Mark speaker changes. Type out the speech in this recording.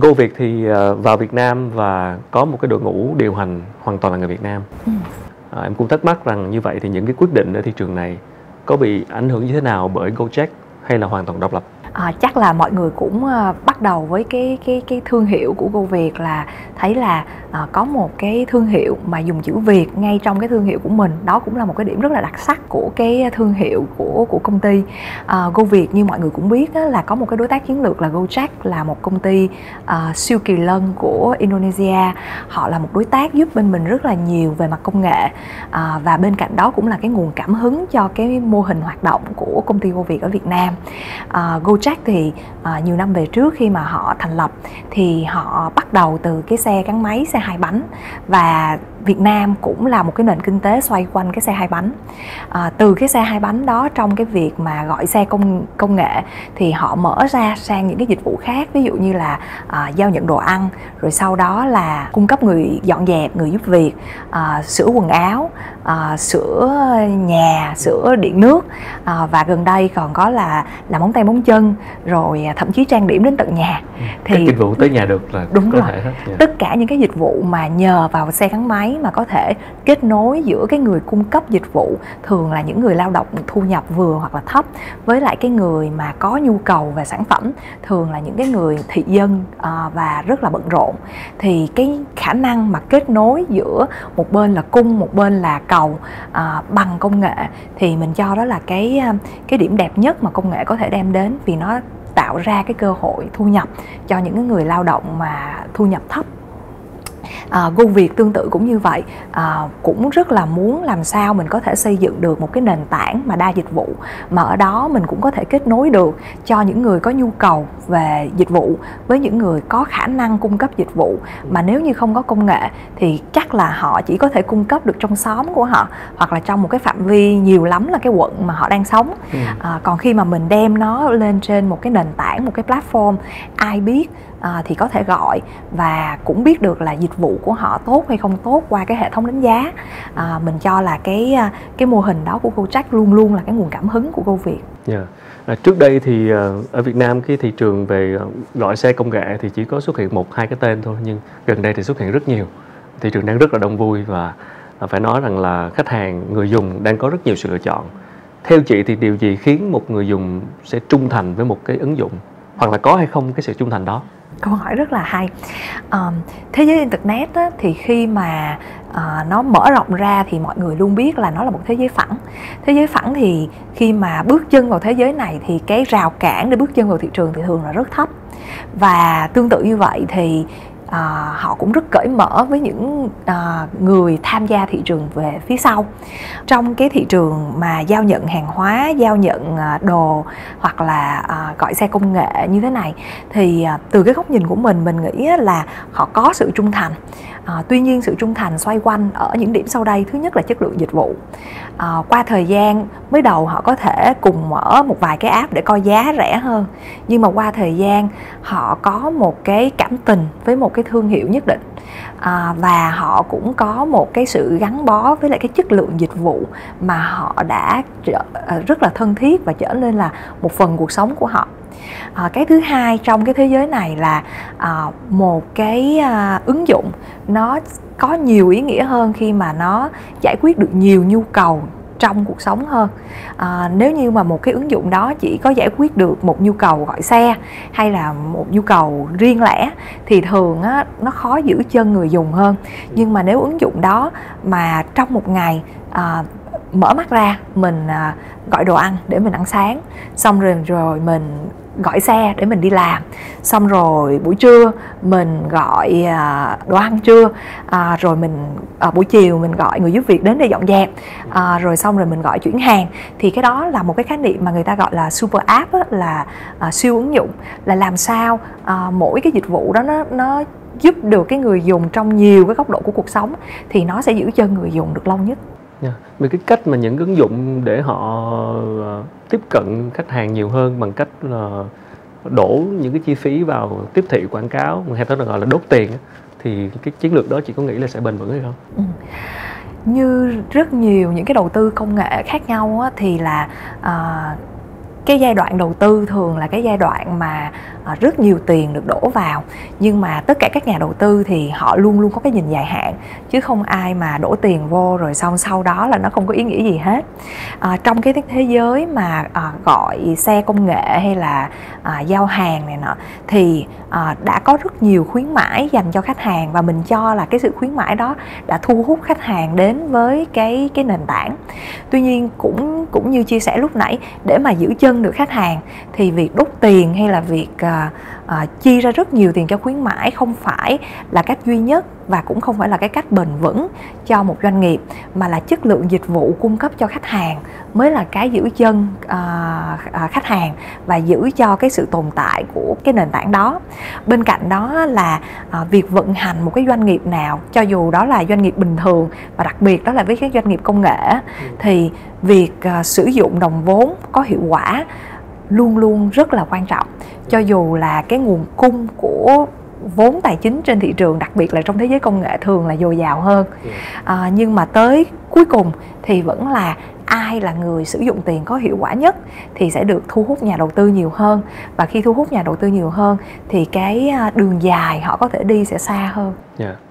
Speaker 1: Go Việt thì ờ, vào Việt Nam và có một cái đội ngũ điều hành hoàn toàn là người Việt Nam.
Speaker 2: Ừ.
Speaker 1: À, em cũng thắc mắc rằng như vậy thì những cái quyết định ở thị trường này có bị ảnh hưởng như thế nào bởi Gojek hay là hoàn toàn độc lập?
Speaker 2: À, chắc là mọi người cũng à, bắt đầu với cái cái cái thương hiệu của Go Việt là thấy là à, có một cái thương hiệu mà dùng chữ Việt ngay trong cái thương hiệu của mình. Đó cũng là một cái điểm rất là đặc sắc của cái thương hiệu của của công ty. À, Go Việt như mọi người cũng biết á, là có một cái đối tác chiến lược là Gojek là một công ty à, siêu kỳ lân của Indonesia. Họ là một đối tác giúp bên mình rất là nhiều về mặt công nghệ. À, và bên cạnh đó cũng là cái nguồn cảm hứng cho cái mô hình hoạt động của công ty Go Việt ở Việt Nam. À, Jack thì à, nhiều năm về trước khi mà họ thành lập thì họ bắt đầu từ cái xe gắn máy xe hai bánh. Và Việt Nam cũng là một cái nền kinh tế xoay quanh cái xe hai bánh à, từ cái xe hai bánh đó trong cái việc mà gọi xe công công nghệ thì họ mở ra sang những cái dịch vụ khác ví dụ như là à, giao nhận đồ ăn rồi sau đó là cung cấp người dọn dẹp người giúp việc à, sửa quần áo à, sửa nhà sửa điện nước à, và gần đây còn có là làm móng tay móng chân rồi thậm chí trang điểm đến tận nhà
Speaker 1: thì các dịch vụ tới nhà được là
Speaker 2: đúng
Speaker 1: có
Speaker 2: rồi.
Speaker 1: thể hết. Yeah.
Speaker 2: tất cả những cái dịch vụ mà nhờ vào xe gắn máy mà có thể kết nối giữa cái người cung cấp dịch vụ, thường là những người lao động thu nhập vừa hoặc là thấp, với lại cái người mà có nhu cầu về sản phẩm, thường là những cái người thị dân ờ, và rất là bận rộn. Thì cái khả năng mà kết nối giữa một bên là cung, một bên là cầu ờ, bằng công nghệ thì mình cho đó là cái ờ, cái điểm đẹp nhất mà công nghệ có thể đem đến vì nó tạo ra cái cơ hội thu nhập cho những người lao động mà thu nhập thấp à, Go Việt tương tự cũng như vậy. À, cũng rất là muốn làm sao mình có thể xây dựng được một cái nền tảng mà đa dịch vụ mà ở đó mình cũng có thể kết nối được cho những người có nhu cầu về dịch vụ với những người có khả năng cung cấp dịch vụ. Mà nếu như không có công nghệ thì chắc là họ chỉ có thể cung cấp được trong xóm của họ hoặc là trong một cái phạm vi nhiều lắm là cái quận mà họ đang sống. Ừ. à, còn khi mà mình đem nó lên trên một cái nền tảng một cái platform ai biết à, thì có thể gọi và cũng biết được là dịch vụ của họ tốt hay không tốt qua cái hệ thống đánh giá. À, mình cho là cái à, cái mô hình đó của Gojek luôn luôn là cái nguồn cảm hứng của cô Việt.
Speaker 1: Yeah. À, trước đây thì à, ở Việt Nam cái thị trường về à, loại xe công nghệ thì chỉ có xuất hiện một hai cái tên thôi nhưng gần đây thì xuất hiện rất nhiều. Thị trường đang rất là đông vui và phải nói rằng là khách hàng người dùng đang có rất nhiều sự lựa chọn. Theo chị thì điều gì khiến một người dùng sẽ trung thành với một cái ứng dụng? Hoặc là có hay không cái sự trung thành đó?
Speaker 2: Câu hỏi rất là hay. Um, thế giới internet á, thì khi mà uh, nó mở rộng ra thì mọi người luôn biết là nó là một thế giới phẳng. Thế giới phẳng thì khi mà bước chân vào thế giới này thì cái rào cản để bước chân vào thị trường thì thường là rất thấp. Và tương tự như vậy thì à, họ cũng rất cởi mở với những à, người tham gia thị trường về phía sau. Trong cái thị trường mà giao nhận hàng hóa giao nhận à, đồ hoặc là à, gọi xe công nghệ như thế này thì à, từ cái góc nhìn của mình mình nghĩ là họ có sự trung thành à, tuy nhiên sự trung thành xoay quanh ở những điểm sau đây. Thứ nhất là chất lượng dịch vụ. À, qua thời gian mới đầu họ có thể cùng mở một vài cái app để coi giá rẻ hơn. Nhưng mà qua thời gian họ có một cái cảm tình với một cái thương hiệu nhất định à, và họ cũng có một cái sự gắn bó với lại cái chất lượng dịch vụ mà họ đã trở, à, rất là thân thiết và trở nên là một phần cuộc sống của họ. À, cái thứ hai trong cái thế giới này là à, một cái à, ứng dụng nó có nhiều ý nghĩa hơn khi mà nó giải quyết được nhiều nhu cầu trong cuộc sống hơn. À, nếu như mà một cái ứng dụng đó chỉ có giải quyết được một nhu cầu gọi xe hay là một nhu cầu riêng lẻ thì thường á, nó khó giữ chân người dùng hơn. Nhưng mà nếu ứng dụng đó mà trong một ngày à, mở mắt ra mình à, gọi đồ ăn để mình ăn sáng. Xong rồi rồi mình gọi xe để mình đi làm. Xong rồi buổi trưa mình gọi à, đồ ăn trưa. À, rồi mình à, buổi chiều mình gọi người giúp việc đến để dọn dẹp. À, rồi xong rồi mình gọi chuyển hàng. Thì cái đó là một cái khái niệm mà người ta gọi là super app á, là à, siêu ứng dụng là làm sao à, mỗi cái dịch vụ đó nó nó giúp được cái người dùng trong nhiều cái góc độ của cuộc sống thì nó sẽ giữ chân người dùng được lâu nhất.
Speaker 1: Yeah. Về cái cách mà những ứng dụng để họ ờ, tiếp cận khách hàng nhiều hơn bằng cách là đổ những cái chi phí vào tiếp thị quảng cáo hay tôi gọi là đốt tiền thì cái chiến lược đó chị có nghĩ là sẽ bền vững hay không? Ừ.
Speaker 2: Như rất nhiều những cái đầu tư công nghệ khác nhau á, thì là uh, cái giai đoạn đầu tư thường là cái giai đoạn mà ờ, rất nhiều tiền được đổ vào. Nhưng mà tất cả các nhà đầu tư thì họ luôn luôn có cái nhìn dài hạn chứ không ai mà đổ tiền vô rồi xong sau đó là nó không có ý nghĩa gì hết. À, trong cái thế giới mà à, gọi xe công nghệ hay là à, giao hàng này nọ thì à, đã có rất nhiều khuyến mãi dành cho khách hàng và mình cho là cái sự khuyến mãi đó đã thu hút khách hàng đến với cái cái nền tảng. Tuy nhiên cũng cũng như chia sẻ lúc nãy để mà giữ chân được khách hàng thì việc đút tiền hay là việc ờ, à, chi ra rất nhiều tiền cho khuyến mãi không phải là cách duy nhất và cũng không phải là cái cách bền vững cho một doanh nghiệp mà là chất lượng dịch vụ cung cấp cho khách hàng mới là cái giữ chân à, à, khách hàng và giữ cho cái sự tồn tại của cái nền tảng đó bên cạnh đó là à, việc vận hành một cái doanh nghiệp nào cho dù đó là doanh nghiệp bình thường và đặc biệt đó là với các doanh nghiệp công nghệ ừ. thì việc à, sử dụng đồng vốn có hiệu quả luôn luôn rất là quan trọng cho dù là cái nguồn cung của vốn tài chính trên thị trường đặc biệt là trong thế giới công nghệ thường là dồi dào hơn à, nhưng mà tới cuối cùng thì vẫn là ai là người sử dụng tiền có hiệu quả nhất thì sẽ được thu hút nhà đầu tư nhiều hơn và khi thu hút nhà đầu tư nhiều hơn thì cái à, đường dài họ có thể đi sẽ xa hơn yeah. Dạ.